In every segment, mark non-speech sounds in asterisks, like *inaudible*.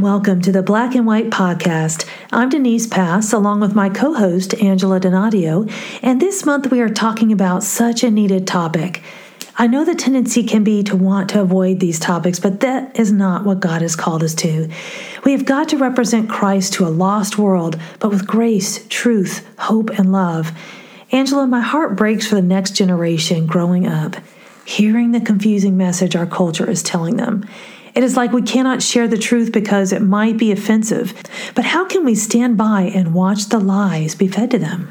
and welcome to the Black and White Podcast. I'm Denise Pass, along with my co host, Angela Donadio, and this month we are talking about such a needed topic. I know the tendency can be to want to avoid these topics, but that is not what God has called us to. We have got to represent Christ to a lost world, but with grace, truth, hope, and love. Angela, my heart breaks for the next generation growing up, hearing the confusing message our culture is telling them. It is like we cannot share the truth because it might be offensive. But how can we stand by and watch the lies be fed to them?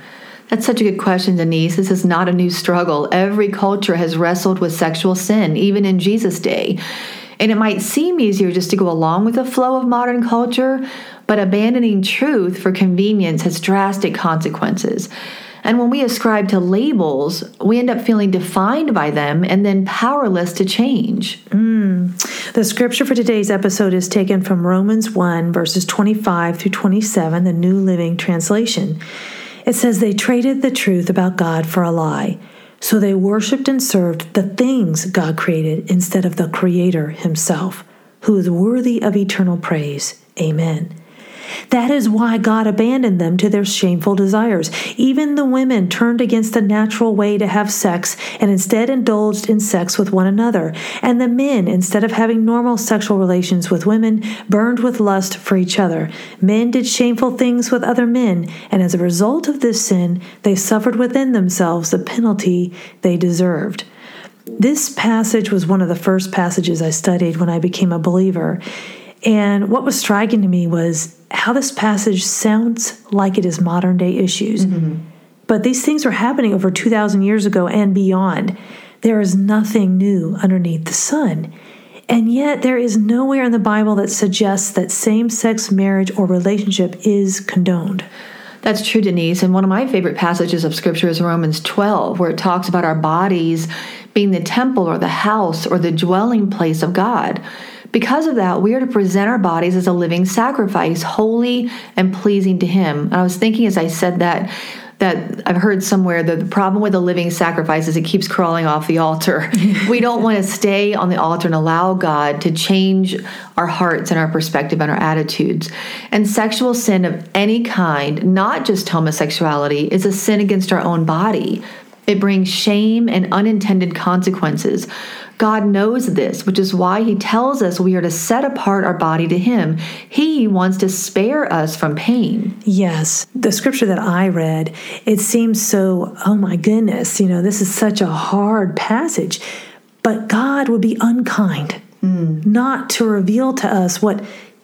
That's such a good question, Denise. This is not a new struggle. Every culture has wrestled with sexual sin, even in Jesus' day. And it might seem easier just to go along with the flow of modern culture, but abandoning truth for convenience has drastic consequences. And when we ascribe to labels, we end up feeling defined by them and then powerless to change. Mm. The scripture for today's episode is taken from Romans 1, verses 25 through 27, the New Living Translation. It says, They traded the truth about God for a lie. So they worshiped and served the things God created instead of the Creator Himself, who is worthy of eternal praise. Amen. That is why God abandoned them to their shameful desires. Even the women turned against the natural way to have sex and instead indulged in sex with one another. And the men, instead of having normal sexual relations with women, burned with lust for each other. Men did shameful things with other men, and as a result of this sin, they suffered within themselves the penalty they deserved. This passage was one of the first passages I studied when I became a believer. And what was striking to me was how this passage sounds like it is modern day issues. Mm-hmm. But these things are happening over 2,000 years ago and beyond. There is nothing new underneath the sun. And yet, there is nowhere in the Bible that suggests that same sex marriage or relationship is condoned. That's true, Denise. And one of my favorite passages of Scripture is Romans 12, where it talks about our bodies being the temple or the house or the dwelling place of God. Because of that, we are to present our bodies as a living sacrifice, holy and pleasing to Him. And I was thinking as I said that, that I've heard somewhere that the problem with a living sacrifice is it keeps crawling off the altar. *laughs* we don't want to stay on the altar and allow God to change our hearts and our perspective and our attitudes. And sexual sin of any kind, not just homosexuality, is a sin against our own body. It brings shame and unintended consequences. God knows this, which is why He tells us we are to set apart our body to Him. He wants to spare us from pain. Yes. The scripture that I read, it seems so, oh my goodness, you know, this is such a hard passage. But God would be unkind mm. not to reveal to us what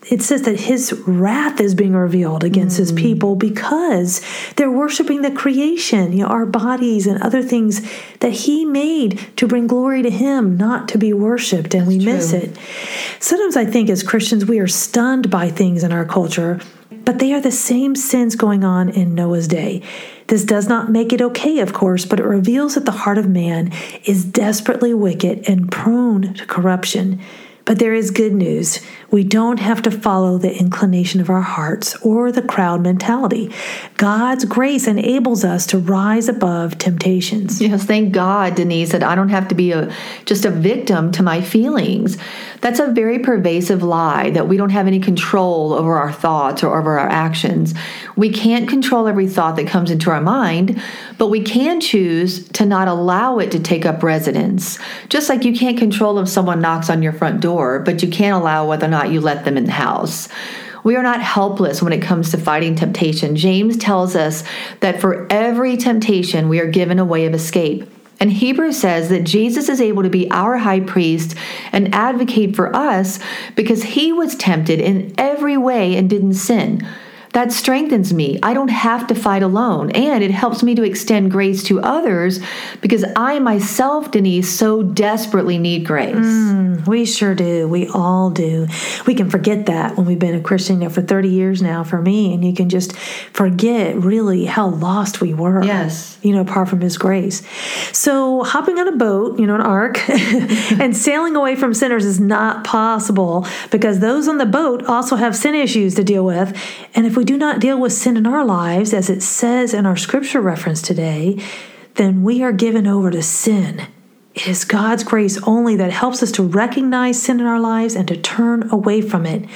it says that his wrath is being revealed against mm. his people because they're worshiping the creation, you know, our bodies and other things that he made to bring glory to him, not to be worshiped, and That's we true. miss it. Sometimes I think as Christians we are stunned by things in our culture, but they are the same sins going on in Noah's day. This does not make it okay, of course, but it reveals that the heart of man is desperately wicked and prone to corruption. But there is good news. We don't have to follow the inclination of our hearts or the crowd mentality. God's grace enables us to rise above temptations. Yes, thank God, Denise, that I don't have to be a just a victim to my feelings. That's a very pervasive lie that we don't have any control over our thoughts or over our actions. We can't control every thought that comes into our mind, but we can choose to not allow it to take up residence. Just like you can't control if someone knocks on your front door, but you can allow whether or not you let them in the house. We are not helpless when it comes to fighting temptation. James tells us that for every temptation, we are given a way of escape. And Hebrews says that Jesus is able to be our high priest and advocate for us because he was tempted in every way and didn't sin. That strengthens me. I don't have to fight alone. And it helps me to extend grace to others because I myself, Denise, so desperately need grace. Mm, we sure do. We all do. We can forget that when we've been a Christian you know, for 30 years now for me. And you can just forget really how lost we were. Yes. You know, apart from His grace. So hopping on a boat, you know, an ark, *laughs* and sailing away from sinners is not possible because those on the boat also have sin issues to deal with. And if we do not deal with sin in our lives, as it says in our scripture reference today, then we are given over to sin It is God's grace only that helps us to recognize sin in our lives and to turn away from it.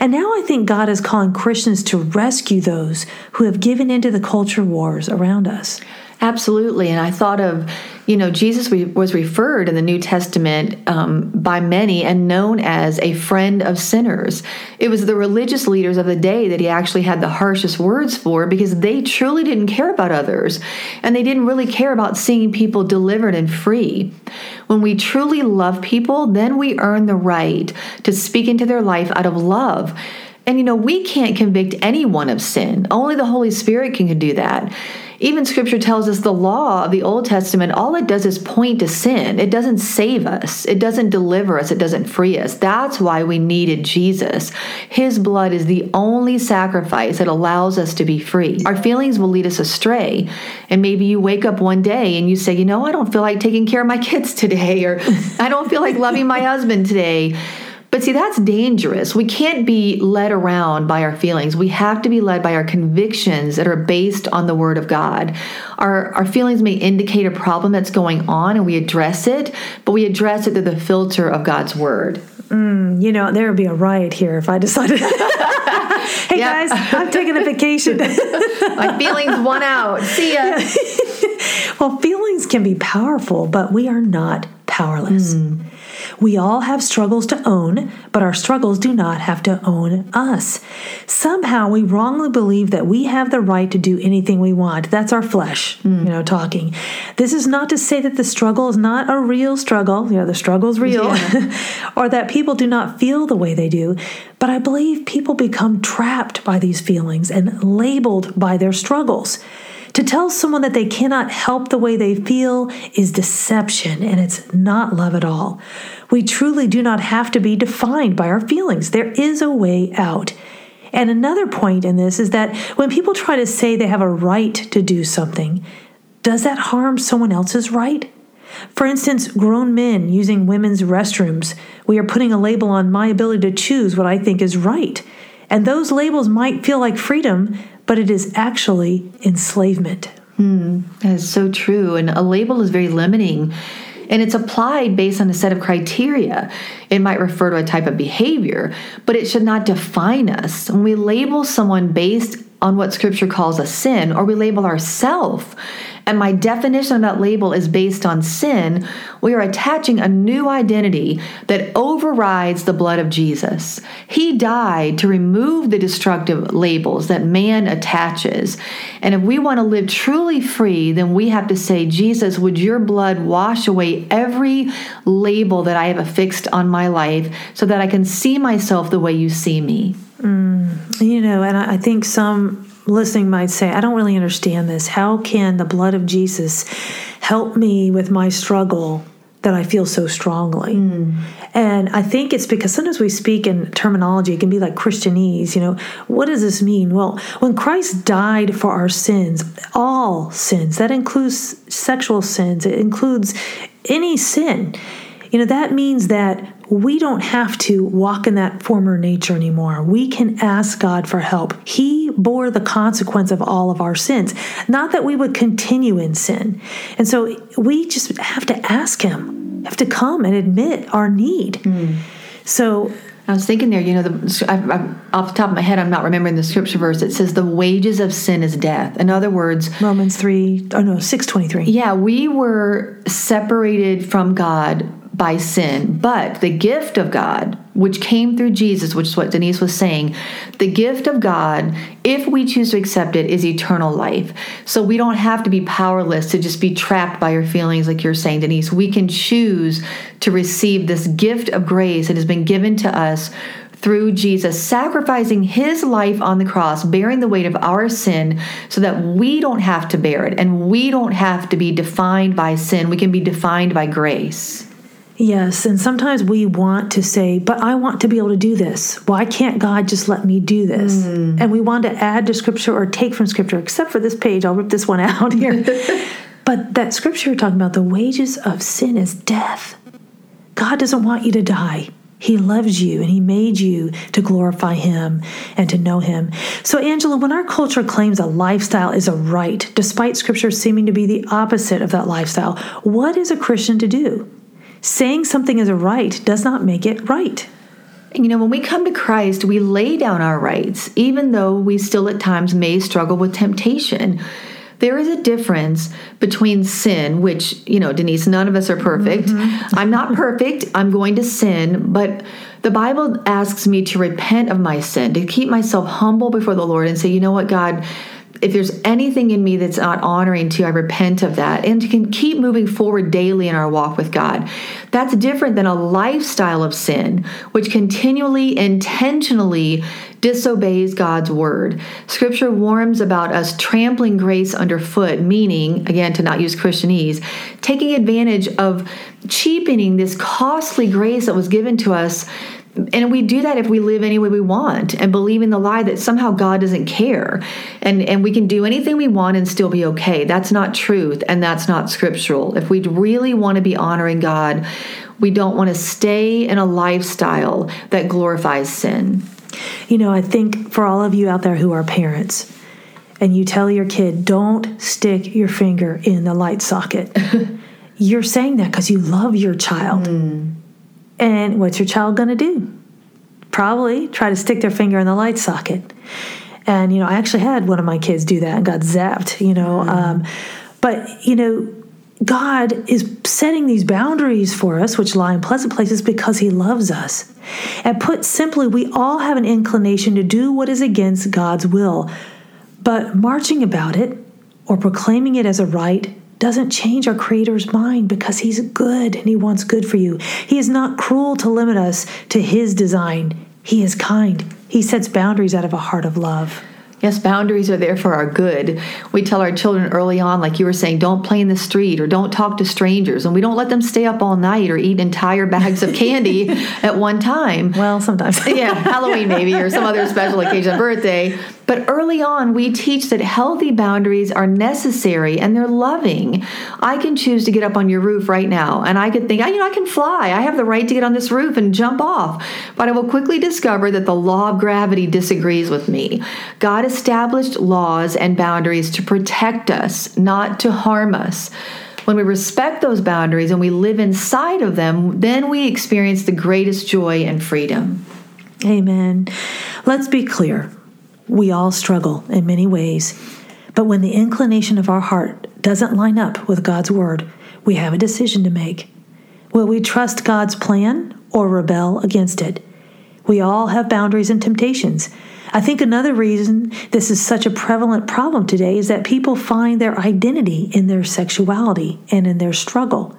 And now I think God is calling Christians to rescue those who have given into the culture wars around us. Absolutely. And I thought of, you know, Jesus was referred in the New Testament um, by many and known as a friend of sinners. It was the religious leaders of the day that he actually had the harshest words for because they truly didn't care about others and they didn't really care about seeing people delivered and free. When we truly love people, then we earn the right to speak into their life out of love. And you know, we can't convict anyone of sin. Only the Holy Spirit can do that. Even scripture tells us the law of the Old Testament, all it does is point to sin. It doesn't save us, it doesn't deliver us, it doesn't free us. That's why we needed Jesus. His blood is the only sacrifice that allows us to be free. Our feelings will lead us astray. And maybe you wake up one day and you say, you know, I don't feel like taking care of my kids *laughs* today, or I don't feel like loving my husband today. But see, that's dangerous. We can't be led around by our feelings. We have to be led by our convictions that are based on the Word of God. Our, our feelings may indicate a problem that's going on and we address it, but we address it through the filter of God's Word. Mm, you know, there would be a riot here if I decided. *laughs* hey guys, I'm taking a vacation. *laughs* My feelings won out. See ya. *laughs* well, feelings can be powerful, but we are not powerless. Mm. We all have struggles to own, but our struggles do not have to own us. Somehow we wrongly believe that we have the right to do anything we want. That's our flesh, mm. you know, talking. This is not to say that the struggle is not a real struggle, you know, the struggle is real, yeah. *laughs* or that people do not feel the way they do, but I believe people become trapped by these feelings and labeled by their struggles. To tell someone that they cannot help the way they feel is deception and it's not love at all. We truly do not have to be defined by our feelings. There is a way out. And another point in this is that when people try to say they have a right to do something, does that harm someone else's right? For instance, grown men using women's restrooms, we are putting a label on my ability to choose what I think is right. And those labels might feel like freedom, but it is actually enslavement. Hmm, that is so true. And a label is very limiting and it's applied based on a set of criteria. It might refer to a type of behavior, but it should not define us. When we label someone based on what scripture calls a sin, or we label ourselves and my definition of that label is based on sin, we are attaching a new identity that overrides the blood of Jesus. He died to remove the destructive labels that man attaches. And if we want to live truly free, then we have to say, Jesus, would your blood wash away every label that I have affixed on my life so that I can see myself the way you see me? Mm, you know, and I think some listening might say, I don't really understand this. How can the blood of Jesus help me with my struggle that I feel so strongly? Mm. And I think it's because sometimes we speak in terminology, it can be like Christianese, you know, what does this mean? Well, when Christ died for our sins, all sins, that includes sexual sins, it includes any sin. You know, that means that we don't have to walk in that former nature anymore. We can ask God for help. He bore the consequence of all of our sins, not that we would continue in sin. And so we just have to ask Him, have to come and admit our need. Mm. So I was thinking there, you know, the, I, I, off the top of my head, I'm not remembering the scripture verse. It says the wages of sin is death. In other words, Romans three, oh no, six twenty three. Yeah, we were separated from God by sin. But the gift of God, which came through Jesus, which is what Denise was saying, the gift of God, if we choose to accept it, is eternal life. So we don't have to be powerless to just be trapped by our feelings, like you're saying, Denise. We can choose to receive this gift of grace that has been given to us through Jesus sacrificing his life on the cross, bearing the weight of our sin so that we don't have to bear it and we don't have to be defined by sin. We can be defined by grace. Yes, and sometimes we want to say, but I want to be able to do this. Why can't God just let me do this? Mm. And we want to add to scripture or take from scripture, except for this page. I'll rip this one *laughs* out here. *laughs* but that scripture you're talking about, the wages of sin is death. God doesn't want you to die. He loves you and He made you to glorify Him and to know Him. So, Angela, when our culture claims a lifestyle is a right, despite Scripture seeming to be the opposite of that lifestyle, what is a Christian to do? Saying something is a right does not make it right. You know, when we come to Christ, we lay down our rights, even though we still at times may struggle with temptation. There is a difference between sin, which, you know, Denise, none of us are perfect. Mm-hmm. I'm not perfect. I'm going to sin, but the Bible asks me to repent of my sin, to keep myself humble before the Lord and say, you know what, God, if there's anything in me that's not honoring to you, I repent of that. And can keep moving forward daily in our walk with God. That's different than a lifestyle of sin, which continually, intentionally disobeys God's word. Scripture warns about us trampling grace underfoot, meaning, again, to not use Christianese, taking advantage of cheapening this costly grace that was given to us and we do that if we live any way we want and believe in the lie that somehow God doesn't care and and we can do anything we want and still be okay. That's not truth and that's not scriptural. If we really want to be honoring God, we don't want to stay in a lifestyle that glorifies sin. You know, I think for all of you out there who are parents and you tell your kid, "Don't stick your finger in the light socket." *laughs* You're saying that cuz you love your child. Mm and what's your child going to do? Probably try to stick their finger in the light socket. And, you know, I actually had one of my kids do that and got zapped, you know. Mm. Um, but, you know, God is setting these boundaries for us, which lie in pleasant places, because He loves us. And put simply, we all have an inclination to do what is against God's will. But marching about it or proclaiming it as a right doesn't change our Creator's mind because He's good and He wants good for you. He is not cruel to limit us to His design, He is kind. He sets boundaries out of a heart of love. Yes, boundaries are there for our good. We tell our children early on, like you were saying, don't play in the street or don't talk to strangers. And we don't let them stay up all night or eat entire bags of candy *laughs* at one time. Well, sometimes. yeah, Halloween maybe or some other special occasion, birthday. But early on, we teach that healthy boundaries are necessary and they're loving. I can choose to get up on your roof right now, and I could think, you know, I can fly. I have the right to get on this roof and jump off. But I will quickly discover that the law of gravity disagrees with me. God established laws and boundaries to protect us, not to harm us. When we respect those boundaries and we live inside of them, then we experience the greatest joy and freedom. Amen. Let's be clear. We all struggle in many ways, but when the inclination of our heart doesn't line up with God's word, we have a decision to make. Will we trust God's plan or rebel against it? We all have boundaries and temptations. I think another reason this is such a prevalent problem today is that people find their identity in their sexuality and in their struggle.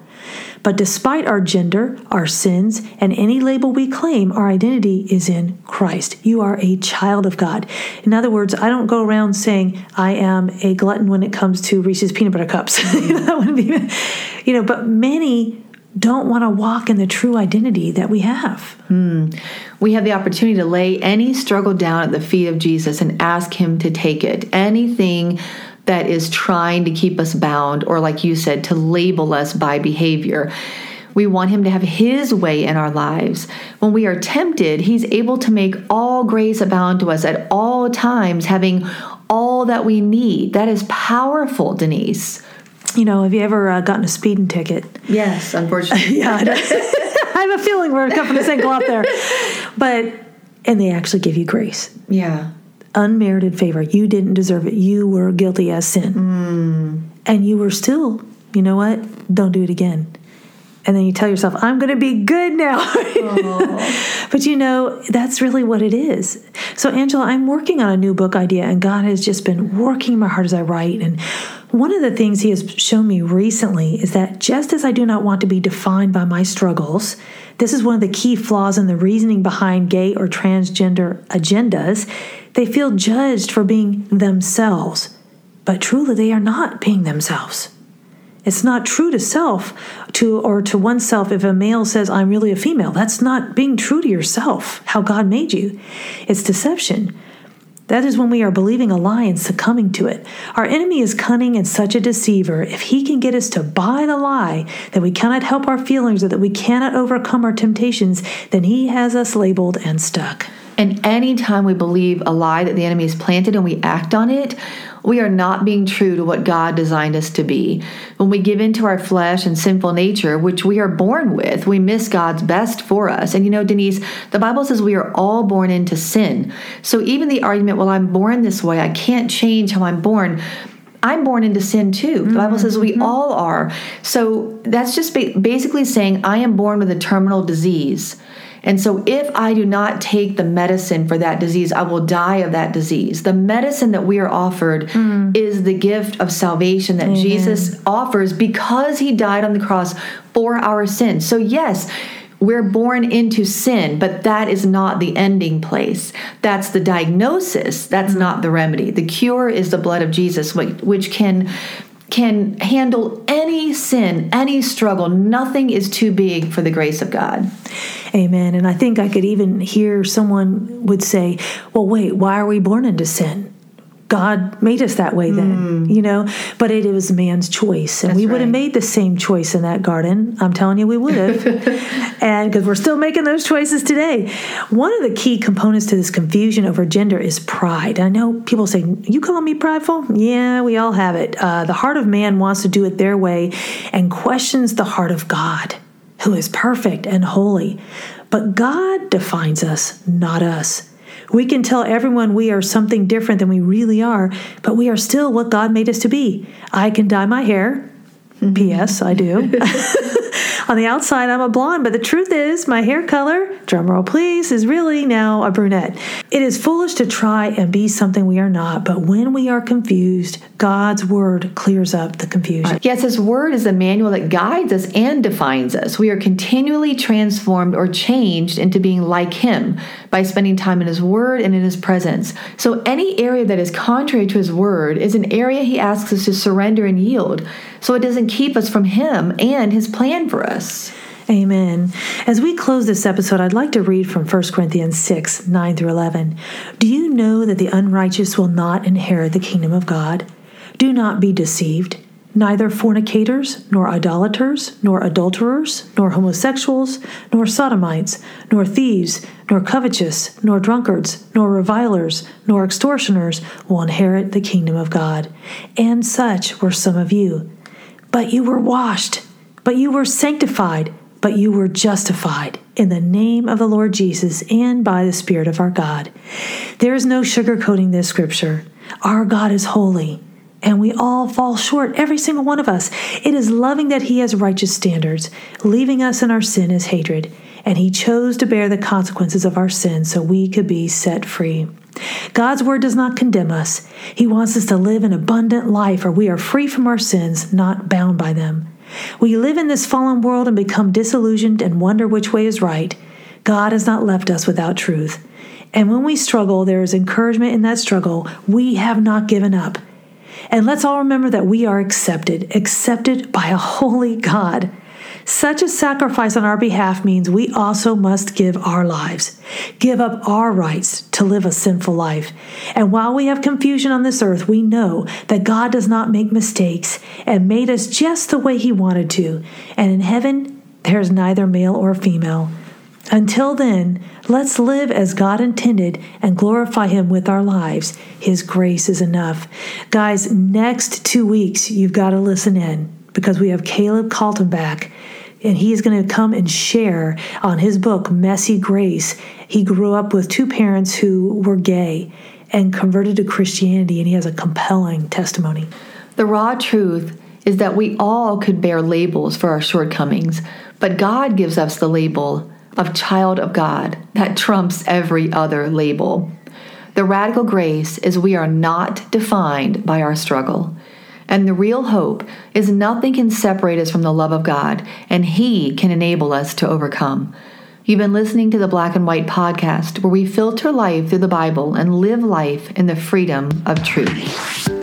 But despite our gender, our sins, and any label we claim, our identity is in Christ. You are a child of God. In other words, I don't go around saying I am a glutton when it comes to Reese's peanut butter cups. *laughs* that wouldn't be, you know, but many don't want to walk in the true identity that we have. Hmm. We have the opportunity to lay any struggle down at the feet of Jesus and ask Him to take it. Anything that is trying to keep us bound, or like you said, to label us by behavior. We want Him to have His way in our lives. When we are tempted, He's able to make all grace abound to us at all times, having all that we need. That is powerful, Denise. You know, have you ever uh, gotten a speeding ticket? Yes, unfortunately. *laughs* yeah, *laughs* I have a feeling we're coming from the same cloth there. But, and they actually give you grace. Yeah unmerited favor. You didn't deserve it. You were guilty as sin. Mm. And you were still, you know what? Don't do it again. And then you tell yourself, I'm going to be good now. *laughs* but you know, that's really what it is. So, Angela, I'm working on a new book idea, and God has just been working my heart as I write. And one of the things He has shown me recently is that just as I do not want to be defined by my struggles, this is one of the key flaws in the reasoning behind gay or transgender agendas they feel judged for being themselves, but truly they are not being themselves. It's not true to self to or to oneself if a male says I'm really a female. That's not being true to yourself, how God made you. It's deception. That is when we are believing a lie and succumbing to it. Our enemy is cunning and such a deceiver. If he can get us to buy the lie that we cannot help our feelings or that we cannot overcome our temptations, then he has us labeled and stuck. And anytime we believe a lie that the enemy has planted and we act on it, we are not being true to what God designed us to be. When we give into our flesh and sinful nature, which we are born with, we miss God's best for us. And you know, Denise, the Bible says we are all born into sin. So even the argument, well, I'm born this way, I can't change how I'm born. I'm born into sin too. The Bible says we mm-hmm. all are. So that's just basically saying I am born with a terminal disease. And so, if I do not take the medicine for that disease, I will die of that disease. The medicine that we are offered mm. is the gift of salvation that Jesus offers because he died on the cross for our sins. So, yes, we're born into sin, but that is not the ending place. That's the diagnosis. That's mm not the remedy. The cure is the blood of Jesus, which can can handle any sin, any struggle. Nothing is too big for the grace of God. Amen. And I think I could even hear someone would say, well, wait, why are we born into sin? God made us that way then, mm. you know, but it, it, was man's choice. And That's we would have made the same choice in that garden. I'm telling you, we would have. *laughs* and because we're still making those choices today. One of the key components to this confusion over gender is pride. I know people say, You call me prideful? Yeah, we all have it. Uh, the heart of man wants to do it their way and questions the heart of God, who is perfect and holy. But God defines us, not us. We can tell everyone we are something different than we really are, but we are still what God made us to be. I can dye my hair. P.S. I do. *laughs* *laughs* On the outside, I'm a blonde, but the truth is, my hair color, drumroll please, is really now a brunette. It is foolish to try and be something we are not, but when we are confused, God's word clears up the confusion. Yes, His word is a manual that guides us and defines us. We are continually transformed or changed into being like Him by spending time in His word and in His presence. So, any area that is contrary to His word is an area He asks us to surrender and yield so it doesn't keep us from Him and His plan for us. Amen. As we close this episode, I'd like to read from 1 Corinthians 6 9 through 11. Do you know that the unrighteous will not inherit the kingdom of God? Do not be deceived. Neither fornicators, nor idolaters, nor adulterers, nor homosexuals, nor sodomites, nor thieves, nor covetous, nor drunkards, nor revilers, nor extortioners will inherit the kingdom of God. And such were some of you. But you were washed, but you were sanctified, but you were justified in the name of the Lord Jesus and by the Spirit of our God. There is no sugarcoating this scripture. Our God is holy and we all fall short, every single one of us. It is loving that He has righteous standards, leaving us in our sin as hatred, and He chose to bear the consequences of our sin so we could be set free. God's word does not condemn us. He wants us to live an abundant life where we are free from our sins, not bound by them. We live in this fallen world and become disillusioned and wonder which way is right. God has not left us without truth. And when we struggle, there is encouragement in that struggle. We have not given up. And let's all remember that we are accepted, accepted by a holy God. Such a sacrifice on our behalf means we also must give our lives, give up our rights to live a sinful life. And while we have confusion on this earth, we know that God does not make mistakes and made us just the way He wanted to. And in heaven, there's neither male or female. Until then, let's live as God intended and glorify Him with our lives. His grace is enough. Guys, next two weeks, you've got to listen in because we have Caleb Kaltenbach and he is going to come and share on his book, Messy Grace. He grew up with two parents who were gay and converted to Christianity, and he has a compelling testimony. The raw truth is that we all could bear labels for our shortcomings, but God gives us the label of child of God that trumps every other label. The radical grace is we are not defined by our struggle. And the real hope is nothing can separate us from the love of God, and He can enable us to overcome. You've been listening to the Black and White podcast, where we filter life through the Bible and live life in the freedom of truth.